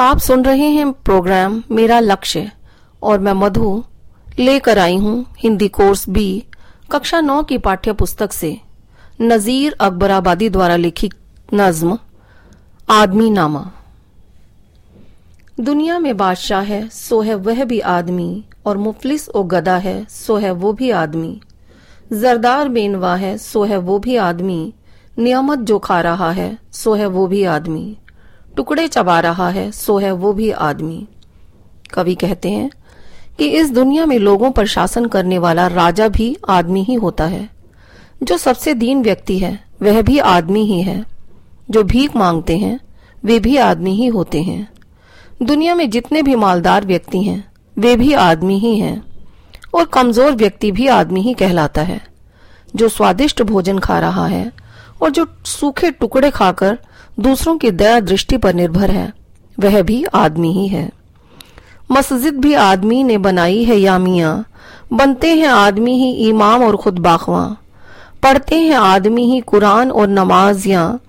आप सुन रहे हैं प्रोग्राम मेरा लक्ष्य और मैं मधु लेकर आई हूँ हिंदी कोर्स बी, कक्षा नौ की पाठ्य पुस्तक से नजीर अकबराबादी द्वारा लिखी नज्म आदमी नामा दुनिया में बादशाह है, सो है वह भी आदमी, और मुफलिस ओ गदा है, सो है वो भी आदमी। जरदार बेनवा है, सो है वो भी आदमी। नियामत जो खा रहा है, सो है वो भी आदमी। टुकड़े चबा रहा है, सो है वो भी आदमी। कवि कहते हैं कि इस दुनिया में लोगों पर शासन करने वाला राजा भी आदमी ही होता है। जो सबसे दीन व्यक्ति है, वह भी आदमी ही है। जो भीख मांगते हैं, वे भी आदमी ही होते हैं। दुनिया में जितने भी मालदार व्यक्ति हैं, वे भी आदमी ही हैं। और कमज़ोर व्यक्ति भी आदमी ही कहलाता है। जो स्वादिष्ट भोजन खा रहा है और जो सूखे टुकड़े खाकर दूसरों की दया दृष्टि पर निर्भर है, वह भी आदमी ही है। मस्जिद भी आदमी ने बनाई है या मिया। बनते हैं आदमी ही इमाम और खुद बाखवा। पढ़ते हैं आदमी ही कुरान और नमाजियाँ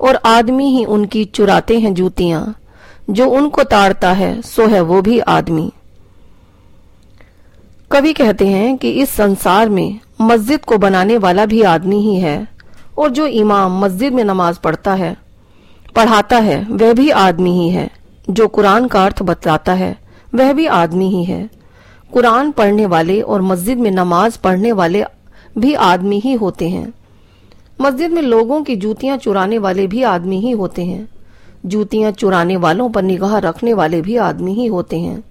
और आदमी ही उनकी चुराते हैं जूतियाँ। जो उनको ताड़ता है, सो है वो भी आदमी। कवि कहते हैं कि इस संसार में मस्जिद को बनाने वाला भी आदमी ही है। और जो इमाम मस्जिद में नमाज़ पढ़ता है, पढ़ाता है, वह भी आदमी ही है। जो कुरान का अर्थ बतलाता है, वह भी आदमी ही है। कुरान पढ़ने वाले और मस्जिद में नमाज़ पढ़ने वाले भी आदमी ही होते हैं। मस्जिद में लोगों की जूतियाँ चुराने वाले भी आदमी ही होते हैं। जूतियाँ चुराने वालों पर निगाह रखने वाले भी आदमी ही होते हैं।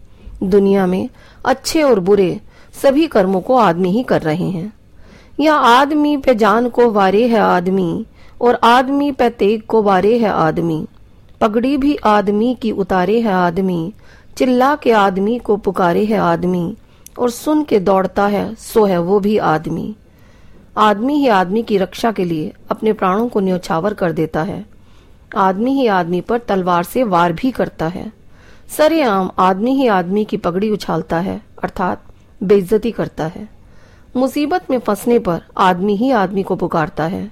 दुनिया में अच्छे और बुरे सभी कर्मों को आदमी ही कर रहे हैं। या आदमी पे जान को वारे है आदमी, और आदमी पे तेग को वारे है आदमी। पगड़ी भी आदमी की उतारे है आदमी, चिल्ला के आदमी को पुकारे है आदमी, और सुन के दौड़ता है, सो है वो भी आदमी। आदमी ही आदमी की रक्षा के लिए अपने प्राणों को न्यौछावर कर देता है। आदमी ही आदमी पर तलवार से वार भी करता है। सरेआम आदमी ही आदमी की पगड़ी उछालता है, अर्थात बेइज्जती करता है। मुसीबत में फंसने पर आदमी ही आदमी को पुकारता है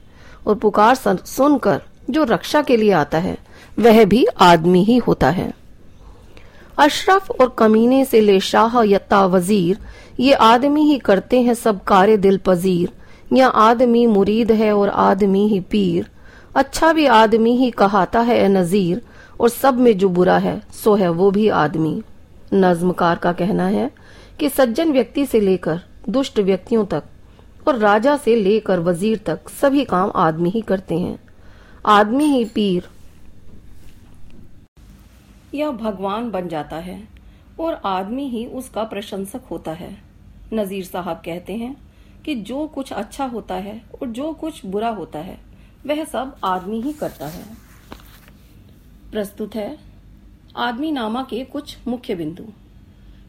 और पुकार सुनकर जो रक्षा के लिए आता है, वह भी आदमी ही होता है। अशरफ और कमीने से ले शाह यत्ता वज़ीर, ये आदमी ही करते हैं सब कारे दिल पजीर। या आदमी मुरीद है और आदमी ही पीर। अच्छा भी आदमी ही कहाता है नजीर, और सब में जो बुरा है, सो है वो भी आदमी। नज्मकार का कहना है कि सज्जन व्यक्ति से लेकर दुष्ट व्यक्तियों तक और राजा से लेकर वज़ीर तक सभी काम आदमी ही करते हैं। आदमी ही पीर। या भगवान बन जाता है और आदमी ही उसका प्रशंसक होता है। नजीर साहब कहते हैं कि जो कुछ अच्छा होता है और जो कुछ बुरा होता है, वह सब आदमी ही करता है। प्रस्तुत है, आदमी नामा के कुछ मुख्य बिंदु।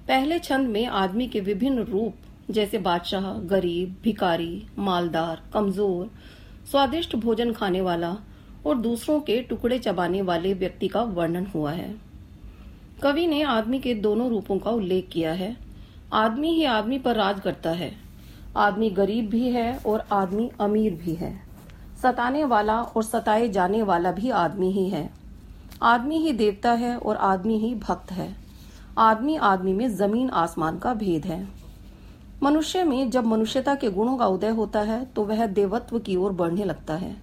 पहले छंद में आदमी के विभिन्न रूप जैसे बादशाह, गरीब भिकारी मालदार, कमज़ोर, स्वादिष्ट भोजन खाने वाला और दूसरों के टुकड़े चबाने वाले व्यक्ति का वर्णन हुआ है। कवि ने आदमी के दोनों रूपों का उल्लेख किया है। आदमी ही आदमी पर राज करता है। आदमी गरीब भी है और आदमी अमीर भी है। सताने वाला और सताए जाने वाला भी आदमी ही है। आदमी ही देवता है और आदमी ही भक्त है। आदमी आदमी में ज़मीन आसमान का भेद है। मनुष्य में जब मनुष्यता के गुणों का उदय होता है तो वह देवत्व की ओर बढ़ने लगता है।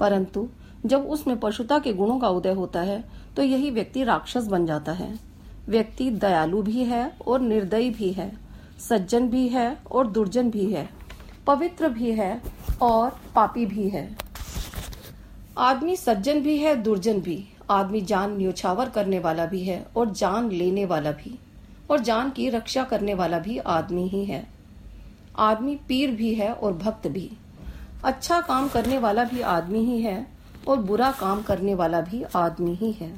परंतु जब उसमें पशुता के गुणों का उदय होता है तो यही व्यक्ति राक्षस बन जाता है। व्यक्ति दयालु भी है और निर्दयी भी है, सज्जन भी है और दुर्जन भी है, पवित्र भी है और पापी भी है। आदमी सज्जन भी है, दुर्जन भी। आदमी जान न्योछावर करने वाला भी है और जान लेने वाला भी, और जान की रक्षा करने वाला भी आदमी ही है। आदमी पीर भी है और भक्त भी। अच्छा काम करने वाला भी आदमी ही है और बुरा काम करने वाला भी आदमी ही है।